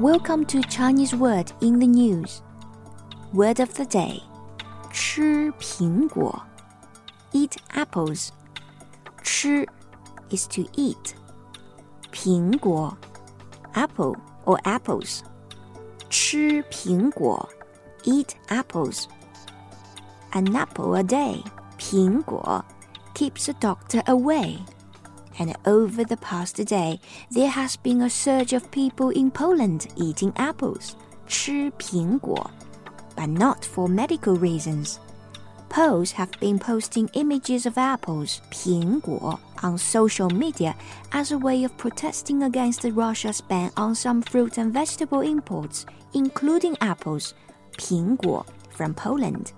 Welcome to Chinese Word in the News. Word of the day 吃苹果 Eat apples. 吃 is to eat. 苹果 apple or apples. 吃苹果 eat apples. An apple a day 苹果 keeps the doctor away and over the past day, there has been a surge of people in Poland eating apples, 吃苹果, but not for medical reasons. Poles have been posting images of apples, 苹果, on social media as a way of protesting against Russia's ban on some fruit and vegetable imports, including apples, 苹果, from Poland.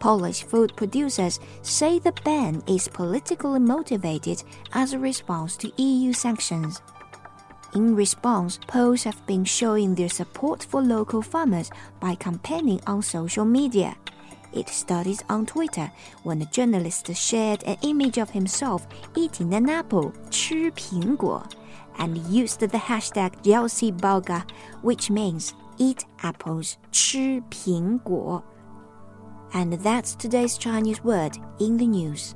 Polish food producers say the ban is politically motivated as a response to EU sanctions. In response, Poles have been showing their support for local farmers by campaigning on social media. It started on Twitter when a journalist shared an image of himself eating an apple, 吃苹果, and used the hashtag jedz jabłka, which means eat apples, 吃苹果. And that's today's Chinese word in the news.